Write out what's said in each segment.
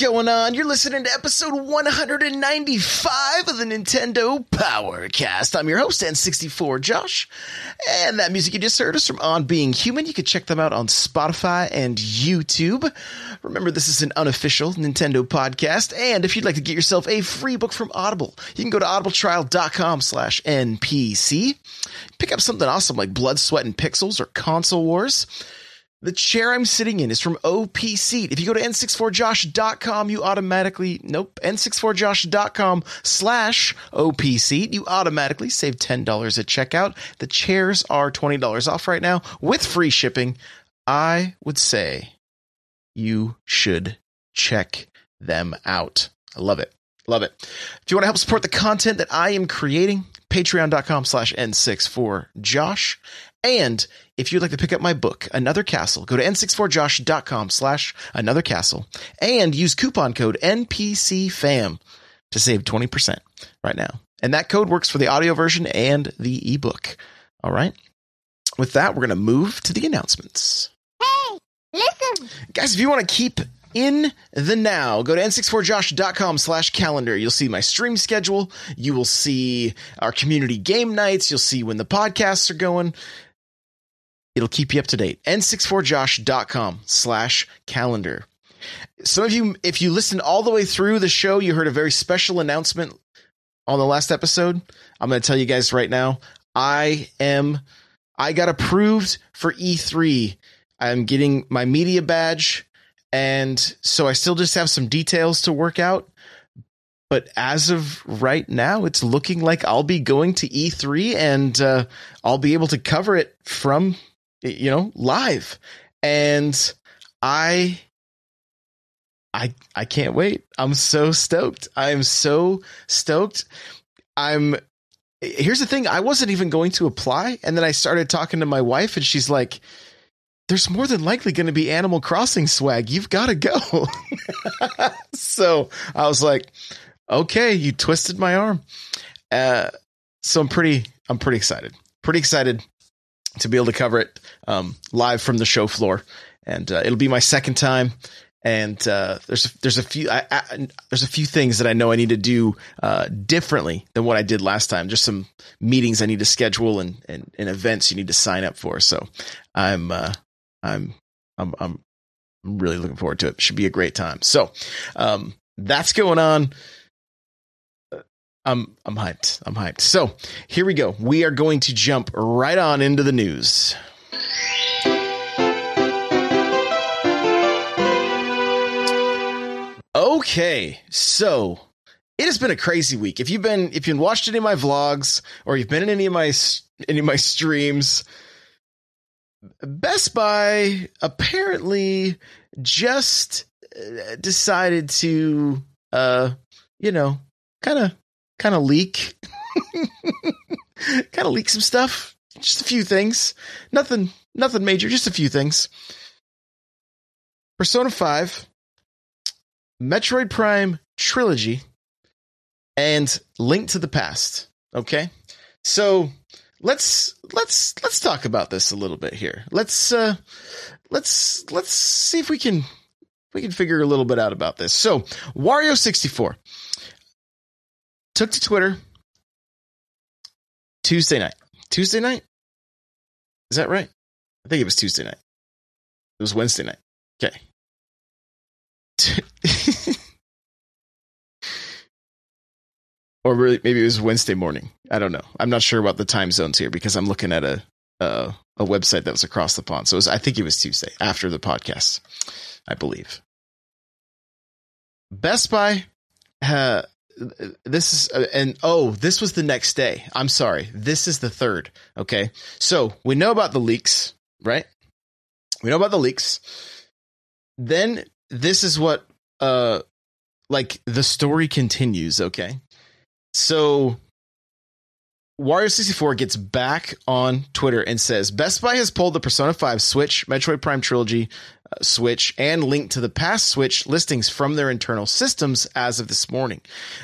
Going on? You're listening to episode 195 of the Nintendo Powercast. I'm your host, N64 Josh. And that music you just heard is from On Being Human. You can check them out on Spotify and YouTube. Remember, this is an unofficial Nintendo podcast. And if you'd like to get yourself a free book from Audible, you can go to audibletrial.com slash NPC. Pick up something awesome like Blood, Sweat, and Pixels or Console Wars. The chair I'm sitting in is from OP Seat. If you go to n64josh.com, you automatically, nope, n64josh.com slash OP Seat, you automatically save $10 at checkout. The chairs are $20 off right now with free shipping. I would say you should check them out. I love it. Love it. If you want to help support the content that I am creating, patreon.com slash n64josh. And if you'd like to pick up my book, Another Castle, go to n64josh.com slash another castle and use coupon code NPCFAM to save 20% right now. And that code works for the audio version and the ebook. All right. With that, we're going to move to the announcements. Hey, listen. Guys, if you want to keep in the now, go to n64josh.com slash calendar. You'll see my stream schedule. You will see our community game nights. You'll see when the podcasts are going. It'll keep you up to date. n64josh.com slash calendar. Some of you, if you listened all the way through the show, you heard a very special announcement on the last episode. I'm going to tell you guys right now. I am, I got approved for E3. I'm getting my media badge. And so I still just have some details to work out. But as of right now, it's looking like I'll be going to E3 and uh, I'll be able to cover it from you know, live. And I I I can't wait. I'm so stoked. I'm so stoked. I'm Here's the thing, I wasn't even going to apply and then I started talking to my wife and she's like there's more than likely going to be Animal Crossing swag. You've got to go. so I was like, okay, you twisted my arm. Uh, so I'm pretty, I'm pretty excited. Pretty excited to be able to cover it um, live from the show floor, and uh, it'll be my second time. And uh, there's there's a few I, I, there's a few things that I know I need to do uh, differently than what I did last time. Just some meetings I need to schedule and, and, and events you need to sign up for. So I'm uh, I'm I'm I'm really looking forward to it. Should be a great time. So um, that's going on. I'm I'm hyped. I'm hyped. So here we go. We are going to jump right on into the news. Okay, so it has been a crazy week. If you've been if you've watched any of my vlogs or you've been in any of my any of my streams, Best Buy apparently just uh, decided to uh you know, kind of kind of leak kind of leak some stuff. Just a few things. Nothing nothing major, just a few things. Persona 5 Metroid Prime trilogy and Link to the Past. Okay? So let's let's let's talk about this a little bit here. Let's uh let's let's see if we can we can figure a little bit out about this. So, Wario64 took to Twitter Tuesday night. Tuesday night? Is that right? I think it was Tuesday night. It was Wednesday night. Okay. or really, maybe it was Wednesday morning. I don't know. I'm not sure about the time zones here because I'm looking at a a website that was across the pond. So was, I think it was Tuesday after the podcast, I believe. Best Buy, uh, this is, uh, and oh, this was the next day. I'm sorry. This is the third. Okay. So we know about the leaks, right? We know about the leaks. Then this is what, uh, like the story continues. Okay. So Wario64 gets back on Twitter and says Best Buy has pulled the Persona 5 Switch, Metroid Prime Trilogy, uh, Switch, and Link to the Past Switch listings from their internal systems as of this morning.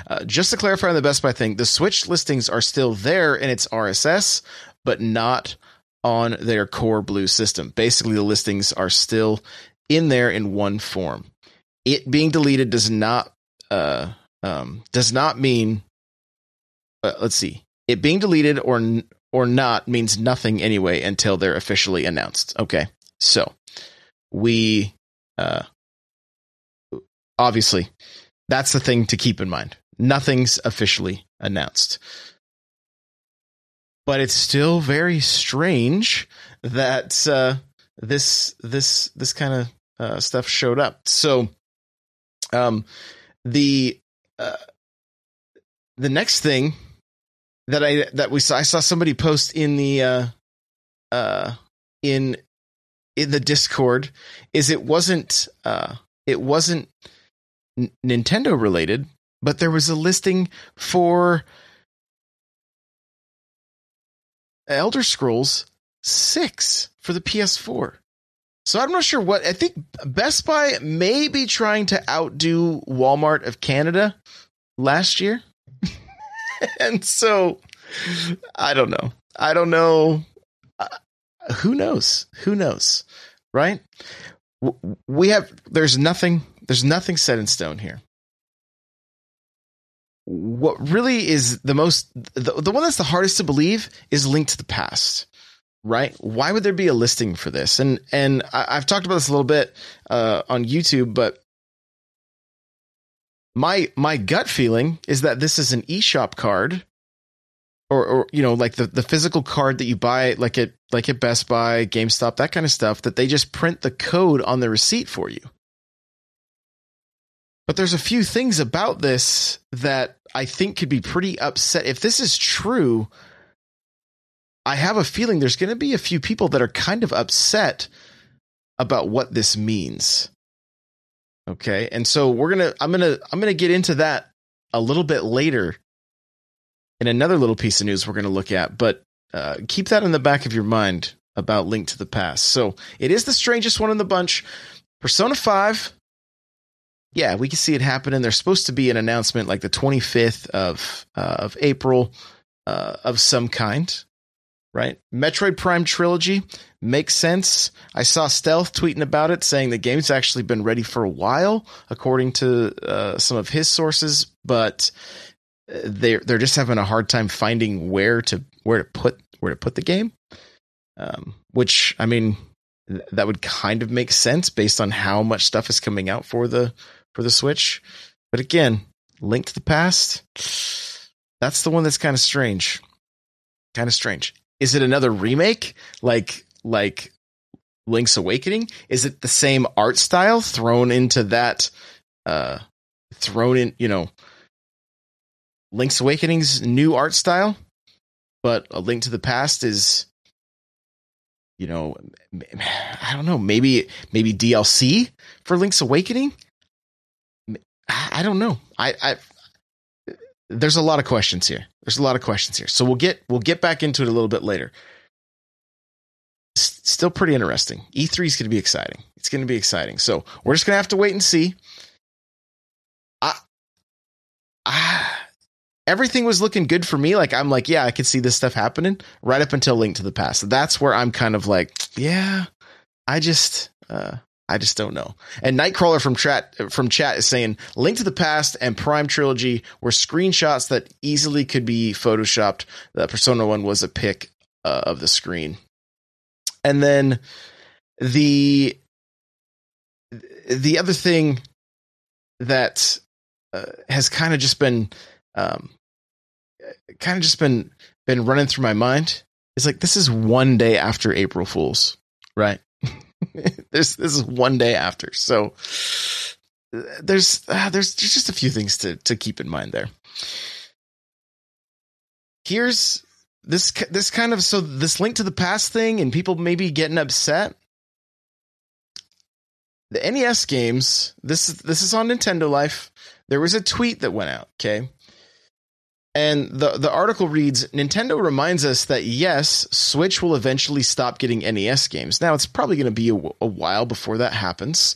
Uh, just to clarify on the Best Buy thing, the Switch listings are still there in its RSS, but not on their core blue system. Basically, the listings are still in there in one form. It being deleted does not uh, um, does not mean. Uh, let's see. It being deleted or or not means nothing anyway until they're officially announced. Okay, so we uh, obviously that's the thing to keep in mind. Nothing's officially announced. But it's still very strange that uh, this this this kind of uh, stuff showed up. So, um, the uh, the next thing that I that we saw, I saw somebody post in the uh, uh, in in the Discord is it wasn't uh, it wasn't N- Nintendo related, but there was a listing for Elder Scrolls Six for the PS4. So I'm not sure what I think Best Buy may be trying to outdo Walmart of Canada last year. and so I don't know. I don't know. Uh, who knows? Who knows? Right? We have there's nothing there's nothing set in stone here. What really is the most the, the one that's the hardest to believe is Link to the Past right? Why would there be a listing for this? And and I, have talked about this a little bit uh, on YouTube, but my my gut feeling is that this is an eShop card, or or you know like the the physical card that you buy like at like at Best Buy, GameStop, that kind of stuff. That they just print the code on the receipt for you. But there's a few things about this that I think could be pretty upset. If this is true, I have a feeling there's going to be a few people that are kind of upset about what this means. Okay. And so we're going to, I'm going to, I'm going to get into that a little bit later in another little piece of news we're going to look at, but uh, keep that in the back of your mind about Link to the Past. So it is the strangest one in the bunch. Persona 5. Yeah, we can see it happening. There's supposed to be an announcement like the 25th of uh, of April uh, of some kind right? Metroid Prime Trilogy makes sense. I saw Stealth tweeting about it, saying the game's actually been ready for a while, according to uh, some of his sources, but uh, they're they're just having a hard time finding where to where to put where to put the game. Um, which I mean, th- that would kind of make sense based on how much stuff is coming out for the for the Switch. But again, Link to the Past, that's the one that's kind of strange. Kind of strange is it another remake like like Link's Awakening? Is it the same art style thrown into that uh thrown in, you know, Link's Awakening's new art style, but A Link to the Past is you know, I don't know, maybe maybe DLC for Link's Awakening? I don't know. I I there's a lot of questions here. There's a lot of questions here. So we'll get we'll get back into it a little bit later. Still pretty interesting. E3 is going to be exciting. It's going to be exciting. So we're just going to have to wait and see. I, I, everything was looking good for me. Like I'm like, yeah, I could see this stuff happening right up until Link to the Past. That's where I'm kind of like, yeah, I just uh, I just don't know. And Nightcrawler from chat from chat is saying Link to the Past and Prime Trilogy were screenshots that easily could be photoshopped. The Persona one was a pic uh, of the screen, and then the the other thing that uh, has kind of just been um, kind of just been been running through my mind is like this is one day after April Fools, right? this this is one day after. So there's uh, there's just a few things to to keep in mind there. Here's this this kind of so this link to the past thing and people maybe getting upset. The NES games, this this is on Nintendo Life. There was a tweet that went out, okay? And the the article reads Nintendo reminds us that yes, Switch will eventually stop getting NES games. Now it's probably going to be a, a, while before that happens,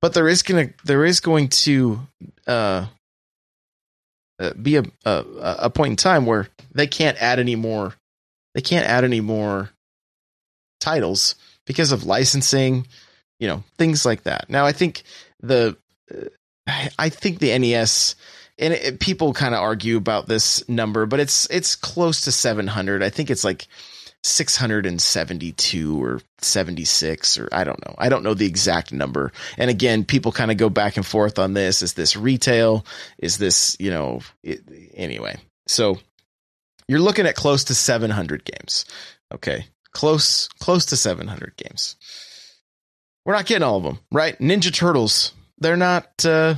but there is to there is going to uh, uh, be a, a a point in time where they can't add any more they can't add any more titles because of licensing, you know, things like that. Now I think the uh, I think the NES and it, people kind of argue about this number, but it's it's close to 700. I think it's like 672 or 76 or I don't know. I don't know the exact number. And again, people kind of go back and forth on this. Is this retail? Is this, you know, it, anyway. So you're looking at close to 700 games. Okay. Close close to 700 games. We're not getting all of them, right? Ninja Turtles, they're not uh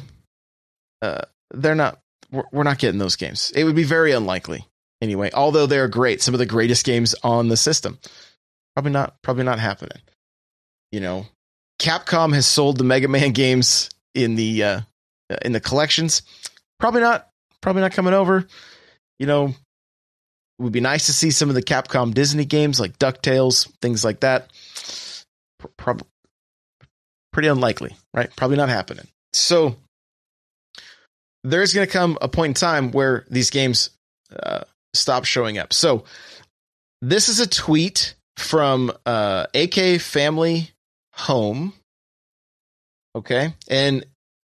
uh they're not we're not getting those games. It would be very unlikely anyway. Although they're great, some of the greatest games on the system. Probably not probably not happening. You know, Capcom has sold the Mega Man games in the uh in the collections. Probably not probably not coming over. You know, it would be nice to see some of the Capcom Disney games like DuckTales, things like that. Probably pretty unlikely, right? Probably not happening. So there's going to come a point in time where these games uh, stop showing up. So this is a tweet from uh, AK Family Home. Okay, and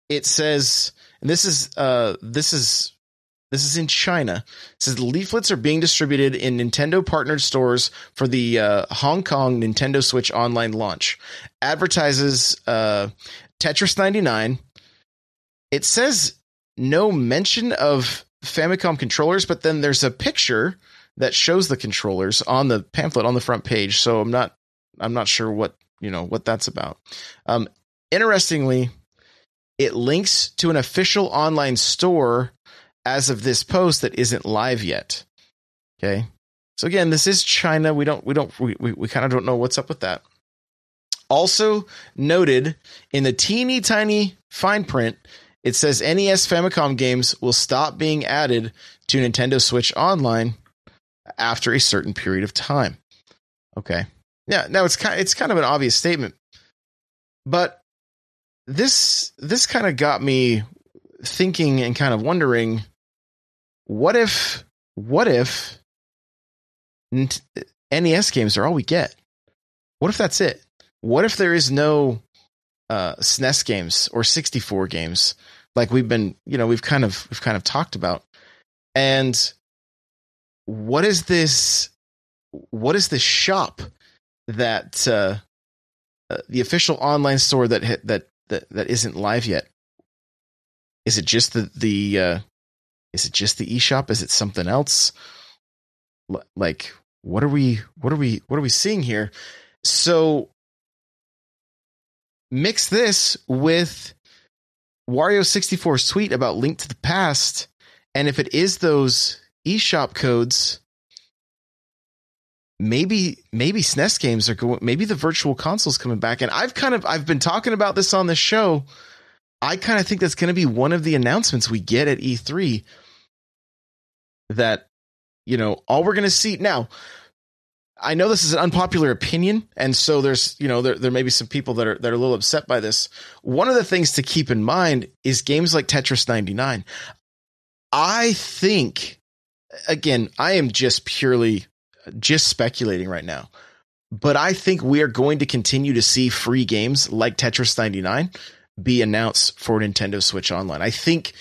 it says, and this is uh, this is this is in China. It says the leaflets are being distributed in Nintendo partnered stores for the uh, Hong Kong Nintendo Switch online launch. Advertises uh, Tetris 99. It says no mention of Famicom controllers, but then there's a picture that shows the controllers on the pamphlet on the front page. So I'm not I'm not sure what you know what that's about. Um, interestingly, it links to an official online store as of this post that isn't live yet. Okay. So again, this is China. We don't we don't we, we, we kind of don't know what's up with that. Also noted in the teeny tiny fine print it says NES Famicom games will stop being added to Nintendo Switch Online after a certain period of time. Okay. Yeah, now it's kind of, it's kind of an obvious statement. But this this kind of got me thinking and kind of wondering what if what if NES games are all we get? What if that's it? What if there is no uh, SNES games or 64 games like we've been, you know, we've kind of we've kind of talked about. And what is this what is this shop that uh, uh the official online store that that that that isn't live yet? Is it just the the uh is it just the eShop? Is it something else? L- like what are we what are we what are we seeing here? So mix this with Wario64's Suite about Link to the Past, and if it is those eShop codes, maybe maybe SNES games are going maybe the virtual consoles coming back. And I've kind of I've been talking about this on the show. I kind of think that's going to be one of the announcements we get at E3 that you know, all we're going to see now I know this is an unpopular opinion, and so there's you know there there may be some people that are that are a little upset by this. One of the things to keep in mind is games like Tetris 99. I think again, I am just purely just speculating right now. But I think we are going to continue to see free games like Tetris 99 be announced for Nintendo Switch Online. I think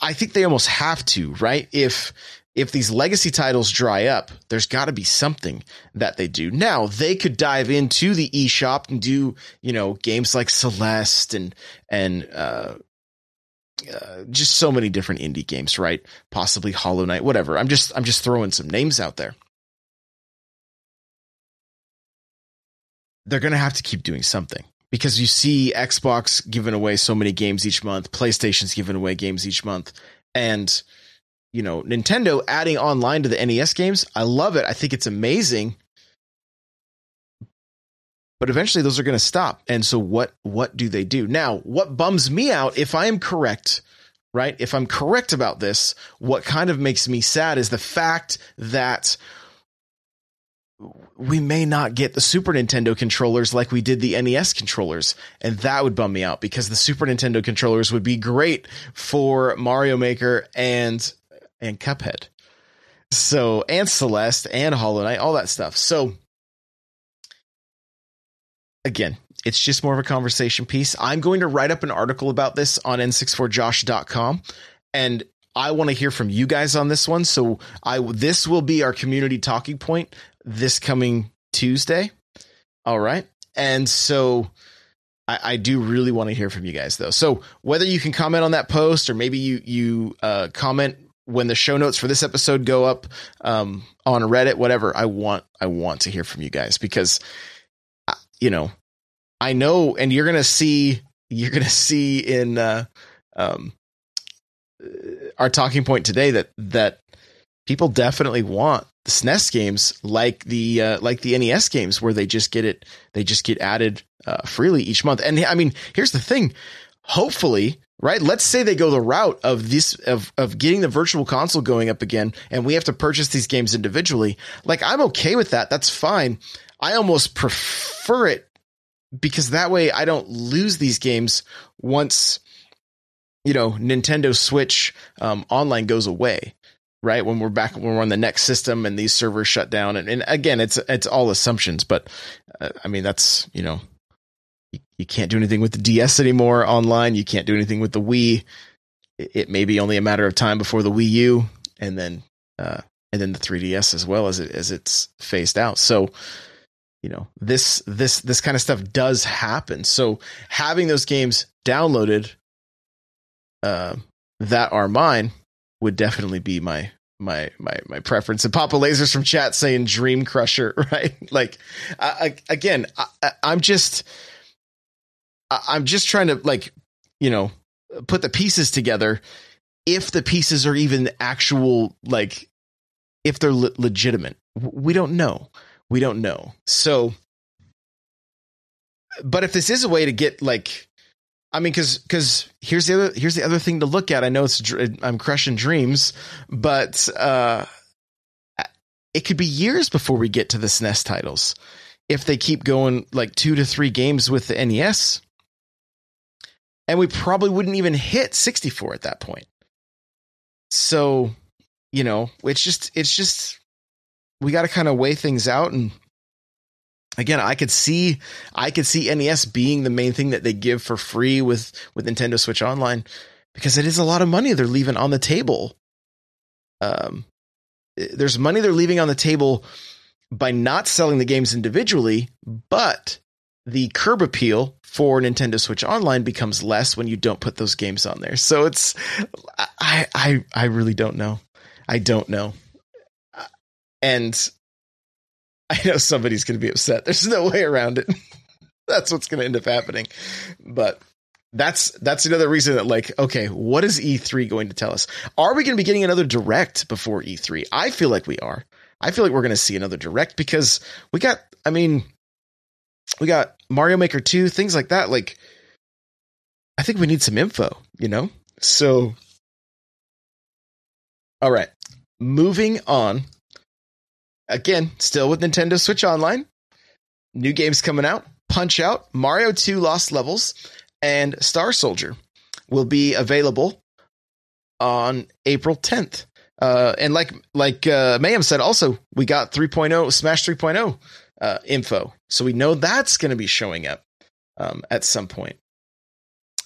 I think they almost have to, right? If if these legacy titles dry up, there's got to be something that they do. Now, they could dive into the eShop and do, you know, games like Celeste and and uh, uh, just so many different indie games, right? Possibly Hollow Knight, whatever. I'm just I'm just throwing some names out there. they're going to have to keep doing something because you see Xbox giving away so many games each month, PlayStation's giving away games each month, and you know, Nintendo adding online to the NES games. I love it. I think it's amazing. But eventually those are going to stop. And so what what do they do? Now, what bums me out if I am correct, right? If I'm correct about this, what kind of makes me sad is the fact that we may not get the Super Nintendo controllers like we did the NES controllers. And that would bum me out because the Super Nintendo controllers would be great for Mario Maker and and Cuphead. So and Celeste and Hollow Knight, all that stuff. So again, it's just more of a conversation piece. I'm going to write up an article about this on n64josh.com and I want to hear from you guys on this one. So I this will be our community talking point this coming Tuesday. All right. And so I, I do really want to hear from you guys though. So whether you can comment on that post or maybe you you uh, comment when the show notes for this episode go up um, on Reddit, whatever, I want I want to hear from you guys because uh, you know I know, and you're gonna see you're gonna see in uh, um, uh, our talking point today that that people definitely want the SNES games like the uh, like the NES games where they just get it they just get added uh, freely each month. And I mean, here's the thing. Hopefully, right? Let's say they go the route of this of of getting the virtual console going up again and we have to purchase these games individually. Like I'm okay with that. That's fine. I almost prefer it because that way I don't lose these games once you know Nintendo Switch um, online goes away right when we're back when we're on the next system and these servers shut down and, and again it's it's all assumptions but uh, i mean that's you know you, can't do anything with the ds anymore online you can't do anything with the wii it, it may be only a matter of time before the wii u and then uh and then the 3ds as well as it as it's phased out so you know this this this kind of stuff does happen so having those games downloaded uh that are mine would definitely be my my my my preference. And Papa Lasers from chat saying Dream Crusher, right? Like, I, I, again, I, I'm just, I'm just trying to like, you know, put the pieces together. If the pieces are even actual, like, if they're le- legitimate, we don't know. We don't know. So, but if this is a way to get like I mean, because because here's the other here's the other thing to look at. I know it's I'm crushing dreams, but uh, it could be years before we get to the SNES titles if they keep going like two to three games with the NES, and we probably wouldn't even hit 64 at that point. So, you know, it's just it's just we got to kind of weigh things out and again i could see i could see nes being the main thing that they give for free with with nintendo switch online because it is a lot of money they're leaving on the table um there's money they're leaving on the table by not selling the games individually but the curb appeal for Nintendo Switch Online becomes less when you don't put those games on there. So it's I I I really don't know. I don't know. And I know somebody's going to be upset. There's no way around it. that's what's going to end up happening. But that's that's another reason that like okay, what is E3 going to tell us? Are we going to be getting another direct before E3? I feel like we are. I feel like we're going to see another direct because we got I mean we got Mario Maker 2, things like that like I think we need some info, you know? So all right. Moving on again, still with Nintendo Switch Online. New games coming out Punch Out, Mario 2 Lost Levels, and Star Soldier will be available on April 10th. Uh, and like like uh, Mayhem said, also we got 3.0 Smash 3.0 uh, info, so we know that's going to be showing up um, at some point.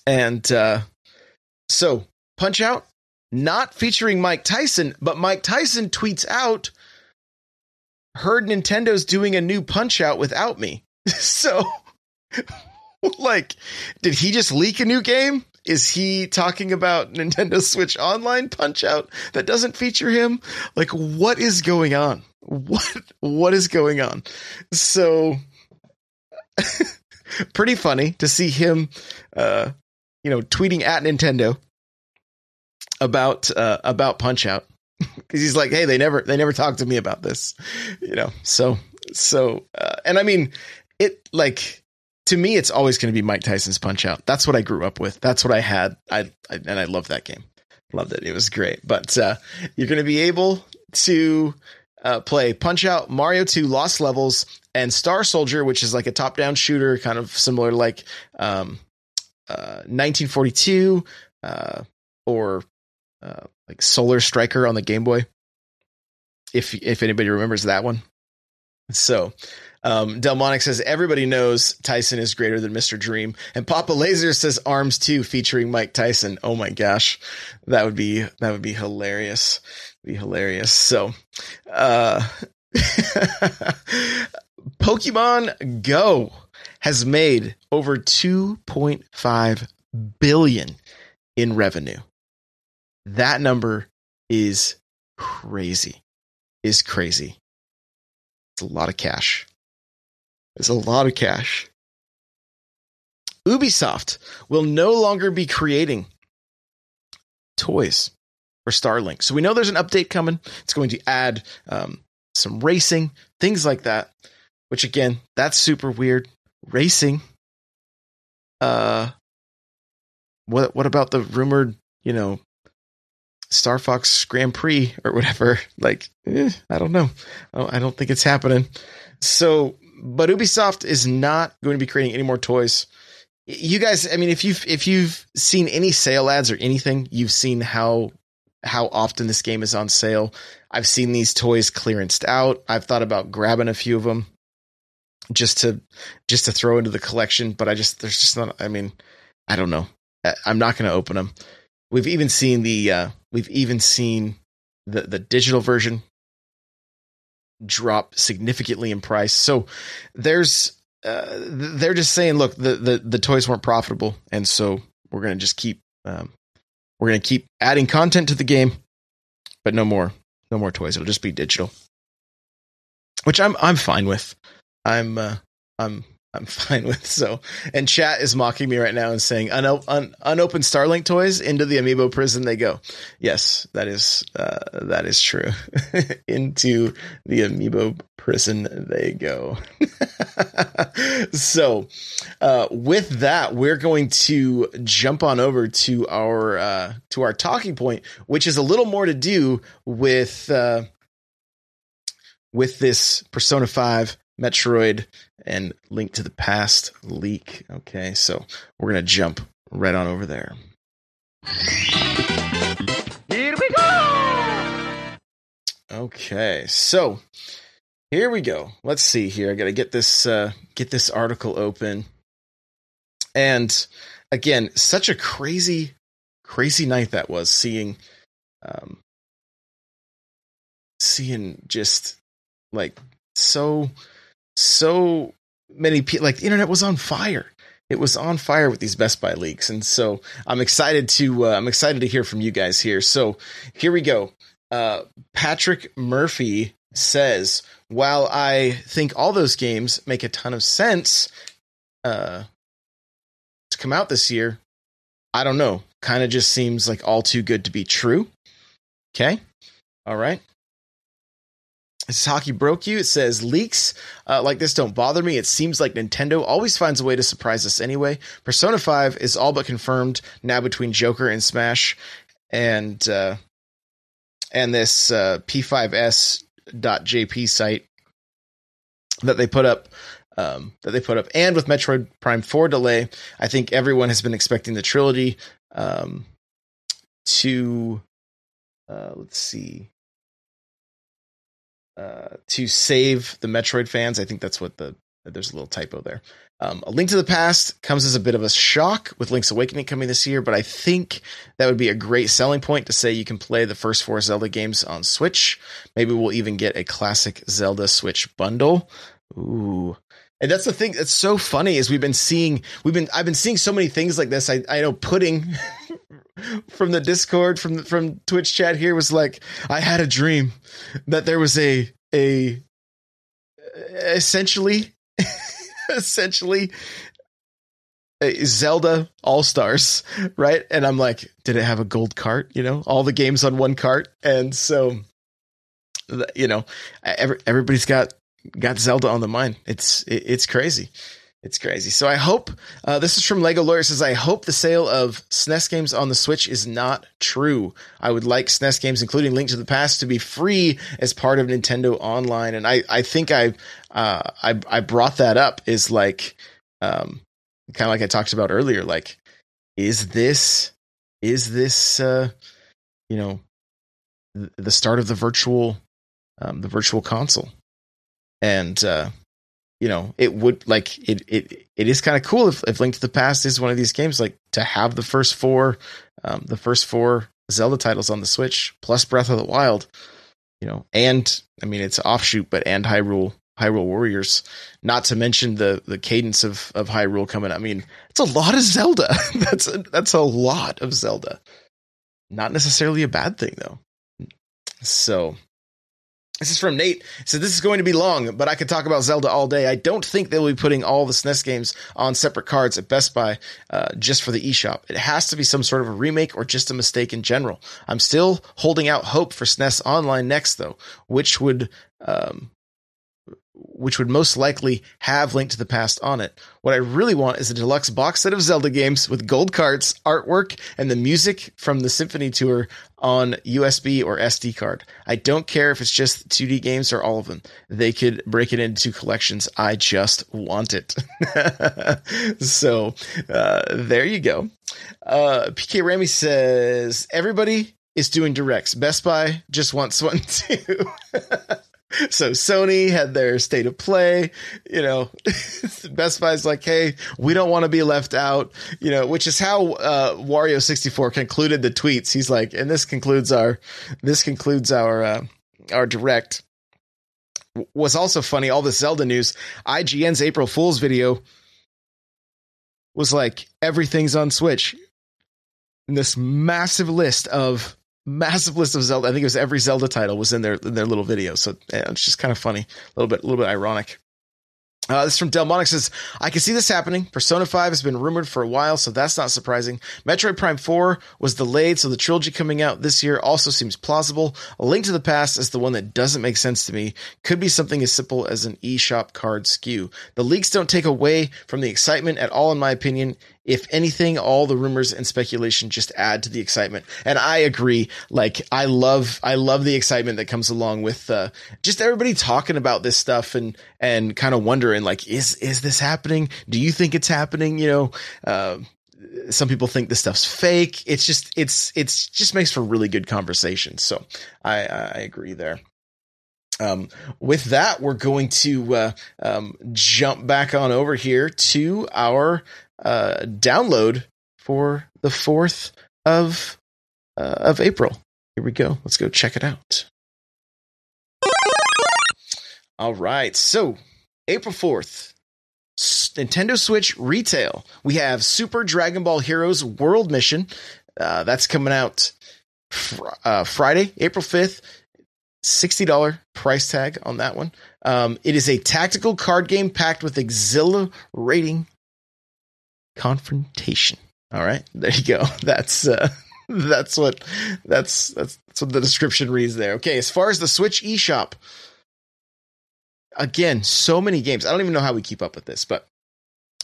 And uh, so Punch Out, not featuring Mike Tyson, but Mike Tyson tweets out heard Nintendo's doing a new Punch Out without me. so, like, did he just leak a new game? Is he talking about Nintendo Switch Online Punch Out that doesn't feature him? Like, what is going on? What what is going on? So, pretty funny to see him, uh, you know, tweeting at Nintendo about uh, about Punch Out because he's like, hey, they never they never talked to me about this, you know. So so, uh, and I mean, it like to me, it's always going to be Mike Tyson's Punch Out. That's what I grew up with. That's what I had. I, I and I love that game. Loved it. It was great. But uh, you're going to be able to uh, play Punch Out, Mario 2, Lost Levels, and Star Soldier, which is like a top down shooter, kind of similar to like um, uh, 1942 uh, or uh, like Solar Striker on the Game Boy. If if anybody remembers that one. So um, Delmonic says everybody knows Tyson is greater than Mr. Dream, and Papa Laser says Arms 2 featuring Mike Tyson. Oh my gosh, that would be that would be hilarious. Be hilarious. So, uh, Pokemon Go has made over 2.5 billion in revenue. That number is crazy. Is crazy. It's a lot of cash. It's a lot of cash. Ubisoft will no longer be creating toys for Starlink. So we know there's an update coming. It's going to add um, some racing, things like that. Which again, that's super weird. Racing. Uh, what what about the rumored, you know, Star Fox Grand Prix or whatever? Like, eh, I don't know. I don't think it's happening. So but Ubisoft is not going to be creating any more toys. You guys, I mean, if you've if you've seen any sale ads or anything, you've seen how how often this game is on sale. I've seen these toys clearanced out. I've thought about grabbing a few of them just to just to throw into the collection, but I just there's just not. I mean, I don't know. I'm not going to open them. We've even seen the uh, we've even seen the the digital version drop significantly in price. So there's uh, they're just saying, look, the, the the toys weren't profitable, and so we're gonna just keep um, we're gonna keep adding content to the game, but no more no more toys. It'll just be digital, which I'm I'm fine with. I'm uh, I'm I'm fine with. So, and chat is mocking me right now and saying, un- un- unopened Starlink toys into the amiibo prison they go. Yes, that is uh, that is true. into the amiibo prison they go. so, uh, with that, we're going to jump on over to our uh, to our talking point, which is a little more to do with uh, with this Persona Five Metroid and Link to the Past leak. Okay, so we're going to jump right on over there. Here we go! Okay, so here we go. Let's see here. I got to get this uh, get this article open. And again, such a crazy, crazy night that was seeing, um, seeing just like so so many people like the internet was on fire. It was on fire with these best buy leaks. And so i'm excited to uh, i'm excited to hear from you guys here. So here we go. Uh, patrick murphy says while i think all those games make a ton of sense uh, to come out this year i don't know. Kind of just seems like all too good to be true. Okay. All right this hockey broke you. It says leaks uh, like this don't bother me. It seems like Nintendo always finds a way to surprise us anyway. Persona Five is all but confirmed now between Joker and Smash, and uh, and this uh, P5S.jp site that they put up. Um, that they put up, and with Metroid Prime Four delay, I think everyone has been expecting the trilogy um, to. Uh, let's see uh, to save the Metroid fans. I think that's what the there's a little typo there. Um, a Link to the Past comes as a bit of a shock with Link's Awakening coming this year, but I think that would be a great selling point to say you can play the first four Zelda games on Switch. Maybe we'll even get a classic Zelda Switch bundle. Ooh. And that's the thing that's so funny is we've been seeing we've been I've been seeing so many things like this. I, I know pudding from the Discord from from Twitch chat here was like, I had a dream that there was a a essentially essentially Zelda All Stars, right? And I'm like, did it have a gold cart? You know, all the games on one cart, and so you know, every, everybody's got got Zelda on the mind. It's it, it's crazy. It's crazy. So I hope uh, this is from Lego Lawyer says I hope the sale of SNES games on the Switch is not true. I would like SNES games, including Link to the Past, to be free as part of Nintendo Online. And I I think I uh, I I brought that up is like um, kind of like I talked about earlier. Like, is this is this uh, you know the start of the virtual um, the virtual console? And uh, you know, it would like it it it is kind of cool if, if Link to the Past is one of these games, like to have the first four um, the first four Zelda titles on the Switch plus Breath of the Wild, you know, and I mean it's offshoot, but and Hyrule Hyrule Warriors, not to mention the the cadence of of Hyrule coming. I mean, it's a lot of Zelda. that's a, that's a lot of Zelda. Not necessarily a bad thing though. So this is from Nate. So this is going to be long, but I could talk about Zelda all day. I don't think they'll be putting all the SNES games on separate cards at Best Buy uh, just for the eShop. It has to be some sort of a remake or just a mistake in general. I'm still holding out hope for SNES Online next, though, which would um, which would most likely have Link to the Past on it. What I really want is a deluxe box set of Zelda games with gold carts, artwork, and the music from the Symphony Tour on USB or SD card. I don't care if it's just 2D games or all of them. They could break it into collections. I just want it. so uh, there you go. Uh, PK Ramy says everybody is doing directs. Best Buy just wants one too. so Sony had their state of play, you know, Best Buy's like, Hey, we don't want to be left out, you know, which is how, uh, Wario 64 concluded the tweets. He's like, and this concludes our, this concludes our, uh, our direct was also funny. All the Zelda news, IGN's April Fool's video was like, everything's on Switch. And this massive list of massive list of Zelda. I think it was every Zelda title was in their in their little video. So yeah, it's just kind of funny, a little bit, a little bit ironic. Uh, this from Delmonic says, I can see this happening. Persona 5 has been rumored for a while, so that's not surprising. Metroid Prime 4 was delayed, so the trilogy coming out this year also seems plausible. A Link to the Past is the one that doesn't make sense to me. Could be something as simple as an eShop card SKU. The leaks don't take away from the excitement at all, in my opinion if anything, all the rumors and speculation just add to the excitement. And I agree. Like I love, I love the excitement that comes along with uh, just everybody talking about this stuff and and kind of wondering like, is is this happening? Do you think it's happening? You know. Uh, some people think this stuff's fake. It's just it's it's just makes for really good conversation. So I I agree there. Um, with that, we're going to uh, um, jump back on over here to our uh, download for the 4th of uh, of April. Here we go. Let's go check it out. All right. So, April 4th, Nintendo Switch retail. We have Super Dragon Ball Heroes World Mission. Uh, that's coming out fr- uh, Friday, April 5th. $60 price tag on that one. Um, it is a tactical card game packed with exhilarating confrontation. All right, there you go. That's uh, that's what that's that's that's what the description reads there. Okay, as far as the Switch eShop, again, so many games. I don't even know how we keep up with this, but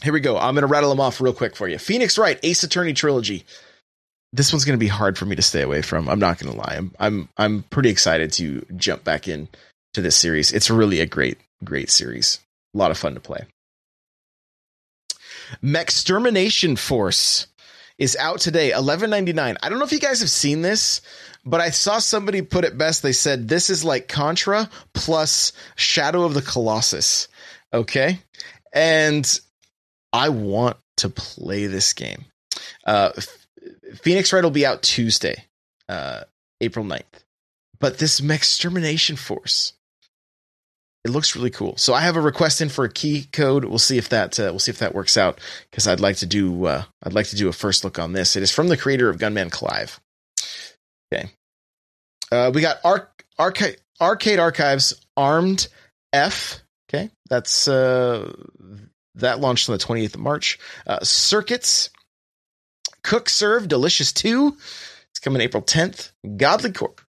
here we go. I'm to rattle them off real quick for you. Phoenix Wright Ace Attorney trilogy. This one's to be hard for me to stay away from. I'm not to lie. I'm I'm I'm pretty excited to jump back in to this series. It's really a great great series. A lot of fun to play. Mechtermination Force is out today, eleven ninety nine. I don't know if you guys have seen this, but I saw somebody put it best. They said this is like Contra plus Shadow of the Colossus. Okay, and I want to play this game. Uh, Phoenix Wright will be out Tuesday, uh, April 9th. But this Mechtermination Force it looks really cool. So I have a request in for a key code. We'll see if that uh, we'll see if that works out because I'd like to do uh, I'd like to do a first look on this. It is from the creator of Gunman Clive. Okay, uh, we got Arc Arcade Arcade Archives Armed F. Okay, that's uh, that launched on the 28th of March. Uh, Circuits, Cook Serve, Delicious 2. It's coming April 10th. Godly Corp,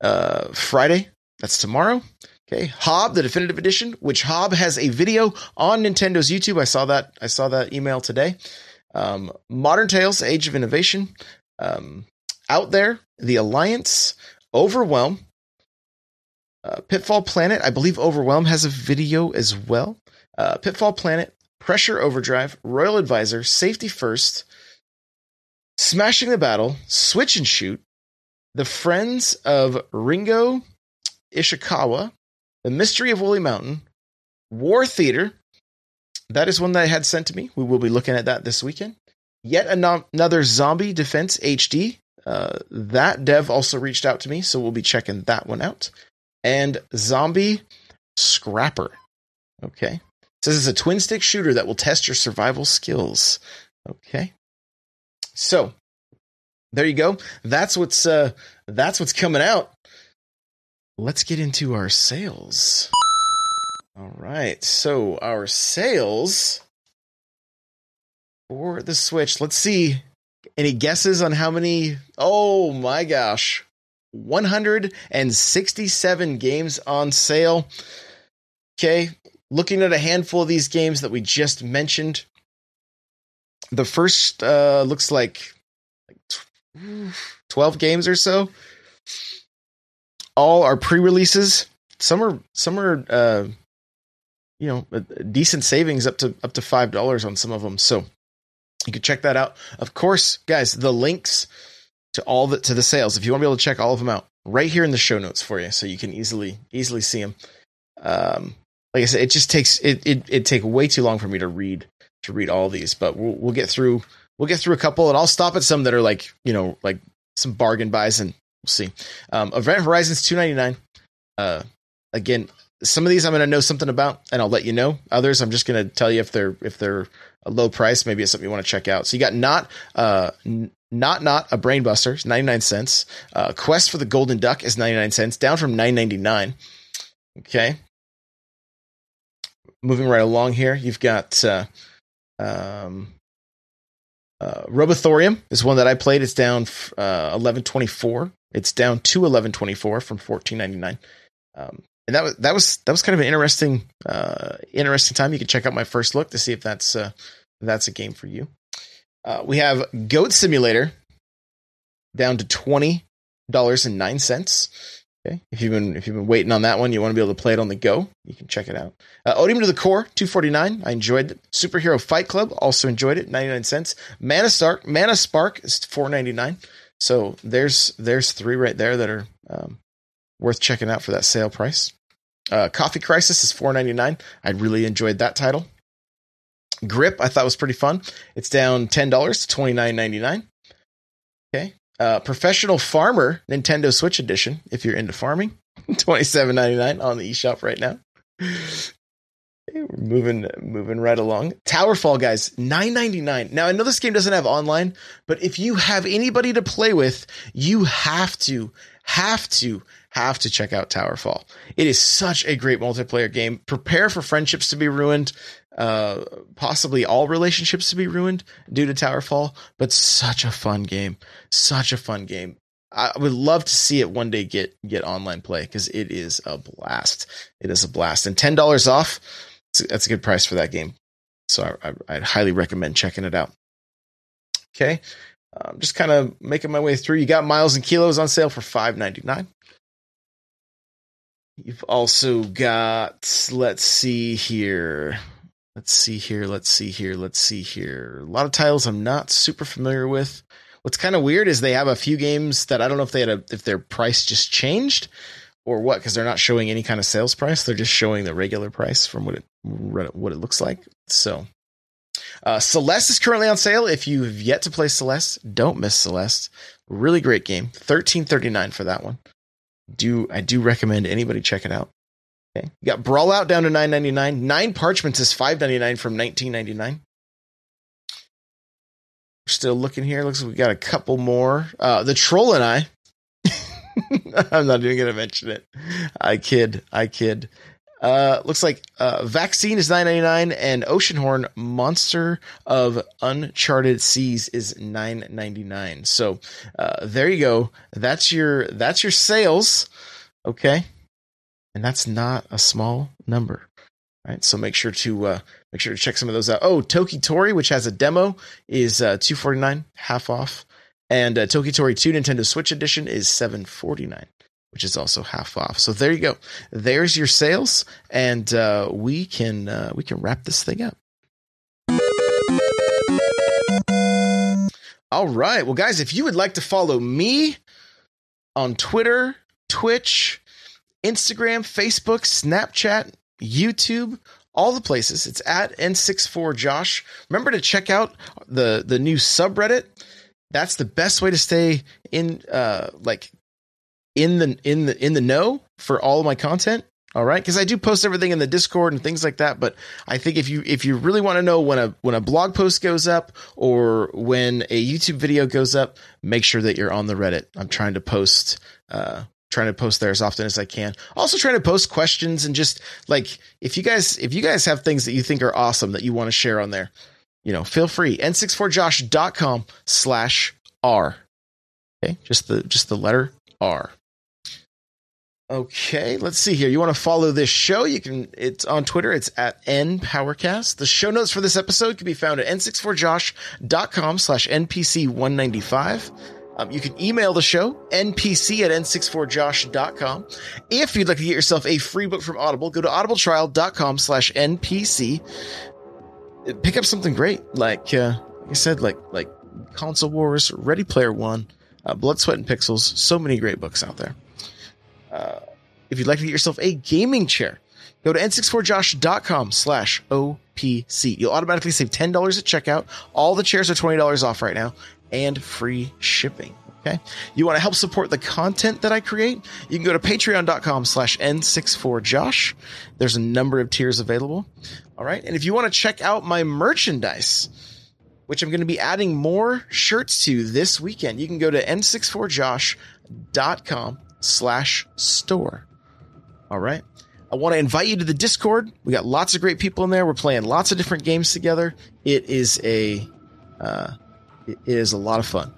uh, Friday. That's tomorrow. Okay, Hob, the definitive edition, which Hob has a video on Nintendo's YouTube. I saw that. I saw that email today. Um, Modern Tales, Age of Innovation, um, out there, the Alliance, Overwhelm, uh, Pitfall Planet. I believe Overwhelm has a video as well. Uh, Pitfall Planet, Pressure Overdrive, Royal Advisor, Safety First, Smashing the Battle, Switch and Shoot, The Friends of Ringo Ishikawa, The Mystery of Woolly Mountain, War Theater. That is one that I had sent to me. We will be looking at that this weekend. Yet another Zombie Defense HD. Uh, that dev also reached out to me, so we'll be checking that one out. And Zombie Scrapper. Okay. It says it's a twin stick shooter that will test your survival skills. Okay. So there you go. That's what's uh that's what's coming out. Let's get into our sales. All right. So our sales for the Switch. Let's see. Any guesses on how many? Oh my gosh. 167 games on sale. Okay. Looking at a handful of these games that we just mentioned. The first uh, looks like 12 games or so. All are pre-releases. Some are some are uh, you know decent savings up to up to five dollars on some of them. So you can check that out. Of course, guys, the links to all the to the sales, if you want to be able to check all of them out, right here in the show notes for you, so you can easily easily see them. Um, like I said, it just takes it it it take way too long for me to read to read all these, but we'll we'll get through we'll get through a couple, and I'll stop at some that are like you know like some bargain buys, and we'll see. Um, Event Horizons two ninety nine. Uh, again, some of these I'm going to know something about, and I'll let you know. Others I'm just going to tell you if they're if they're a low price. Maybe it's something you want to check out. So you got not uh not not a brainbuster, 99 cents. Uh, Quest for the Golden Duck is 99 cents, down from 9.99. Okay. Moving right along here, you've got uh, um, uh, Robothorium is one that I played. It's down uh, 11.24. It's down to 11.24 from 14.99. Um, and that was that was that was kind of an interesting uh, interesting time. You can check out my first look to see if that's uh, that's a game for you. Uh, we have Goat Simulator down to twenty dollars and nine cents. Okay, if you've been if you've been waiting on that one, you want to be able to play it on the go, you can check it out. Uh, Odium to the Core, two forty nine. I enjoyed it. Superhero Fight Club, also enjoyed it, ninety nine cents. Mana Spark, Mana Spark is four ninety nine. So there's there's three right there that are um, worth checking out for that sale price. Uh, Coffee Crisis is four ninety nine. I really enjoyed that title. Grip I thought was pretty fun. It's down ten dollars to twenty nine ninety nine. Okay. Uh, Professional Farmer Nintendo Switch Edition. If you're into farming, twenty seven ninety nine on the eShop right now. We're moving moving right along. Towerfall guys, 9.99. Now I know this game doesn't have online, but if you have anybody to play with, you have to have to have to check out Towerfall. It is such a great multiplayer game. Prepare for friendships to be ruined, uh, possibly all relationships to be ruined due to Towerfall, but such a fun game. Such a fun game. I would love to see it one day get get online play because it is a blast. It is a blast, and ten dollars off. That's a good price for that game. So I, I, I'd highly recommend checking it out. Okay, um, just kind of making my way through. You got Miles and Kilos on sale for five ninety nine. You've also got, let's see here. Let's see here. Let's see here. Let's see here. A lot of titles I'm not super familiar with. What's kind of weird is they have a few games that I don't know if they had a, if their price just changed or what because they're not showing any kind of sales price. They're just showing the regular price from what it what it looks like. So, uh, Celeste is currently on sale. If you have yet to play Celeste, don't miss Celeste. Really great game. Thirteen thirty nine for that one do I do recommend anybody check it out. Okay. You got Brawl Out down to nine ninety nine. Nine Parchments is five ninety nine from nineteen ninety nine. Still looking here. Looks like we got a couple more. Uh, the Troll and I. I'm not even going to mention it. I kid. I kid. Uh, looks like uh, vaccine is nine ninety nine, and Oceanhorn Monster of Uncharted Seas is nine ninety nine. So uh, there you go. That's your that's your sales. Okay, and that's not a small number. Right, so make sure to uh, make sure to check some of those out. Oh, Toki Tori, which has a demo, is uh, two forty nine, half off, and uh, Toki Tori two Nintendo Switch Edition is seven forty nine, which is also half off. So there you go. There's your sales, and uh, we can uh, we can wrap this thing up. All right, well, guys, if you would like to follow me on Twitter, Twitch, Instagram, Facebook, Snapchat YouTube, all the places. It's at N64Josh. Remember to check out the the new subreddit. That's the best way to stay in uh like in the in the in the know for all of my content. All right, because I do post everything in the Discord and things like that. But I think if you if you really want to know when a when a blog post goes up or when a YouTube video goes up, make sure that you're on the Reddit. I'm trying to post uh, trying to post there as often as I can. Also trying to post questions and just like if you guys if you guys have things that you think are awesome that you want to share on there, you know, feel free. n64josh.com slash R. Okay, just the just the letter R. Okay, let's see here. You want to follow this show? You can. It's on Twitter. It's at npowercast. The show notes for this episode can be found at n64josh.com slash npc195. Um, you can email the show, npc at n64josh.com. If you'd like to get yourself a free book from Audible, go to audibletrial.com slash npc. Pick up something great, like, uh, like I said, like like Console Wars, Ready Player One, uh, Blood, Sweat, and Pixels. So many great books out there. Uh, if you'd like to get yourself a gaming chair, go to n64josh.com slash OPC. You'll automatically save $10 at checkout. All the chairs are $20 off right now and free shipping. Okay. You want to help support the content that I create? You can go to patreon.com slash N64Josh. There's a number of tiers available. All right. And if you want to check out my merchandise, which I'm going to be adding more shirts to this weekend, you can go to N64Josh.com slash store. All right. I want to invite you to the Discord. We got lots of great people in there. We're playing lots of different games together. It is a, uh, it is a lot of fun.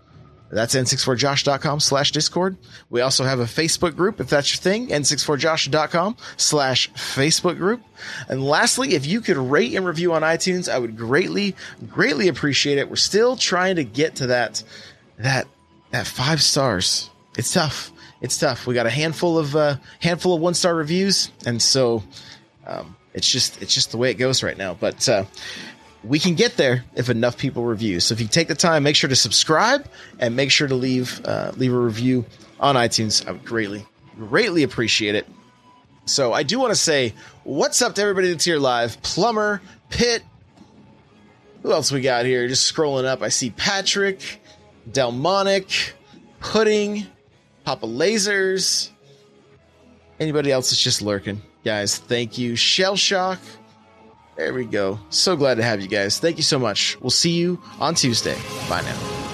That's n64josh.com slash discord. We also have a Facebook group if that's your thing, n64josh.com slash Facebook group. And lastly, if you could rate and review on iTunes, I would greatly, greatly appreciate it. We're still trying to get to that, that, that five stars. It's tough. It's tough. We got a handful of, uh, handful of one star reviews. And so, um, it's just, it's just the way it goes right now. But, uh, we can get there if enough people review. So if you take the time, make sure to subscribe and make sure to leave uh, leave a review on iTunes. I would greatly greatly appreciate it. So I do want to say what's up to everybody that's here live. Plumber, Pitt. Who else we got here? Just scrolling up, I see Patrick, Delmonic, Pudding, Papa Lasers. Anybody else that's just lurking? Guys, thank you. Shell Shock. There we go. So glad to have you guys. Thank you so much. We'll see you on Tuesday. Bye now.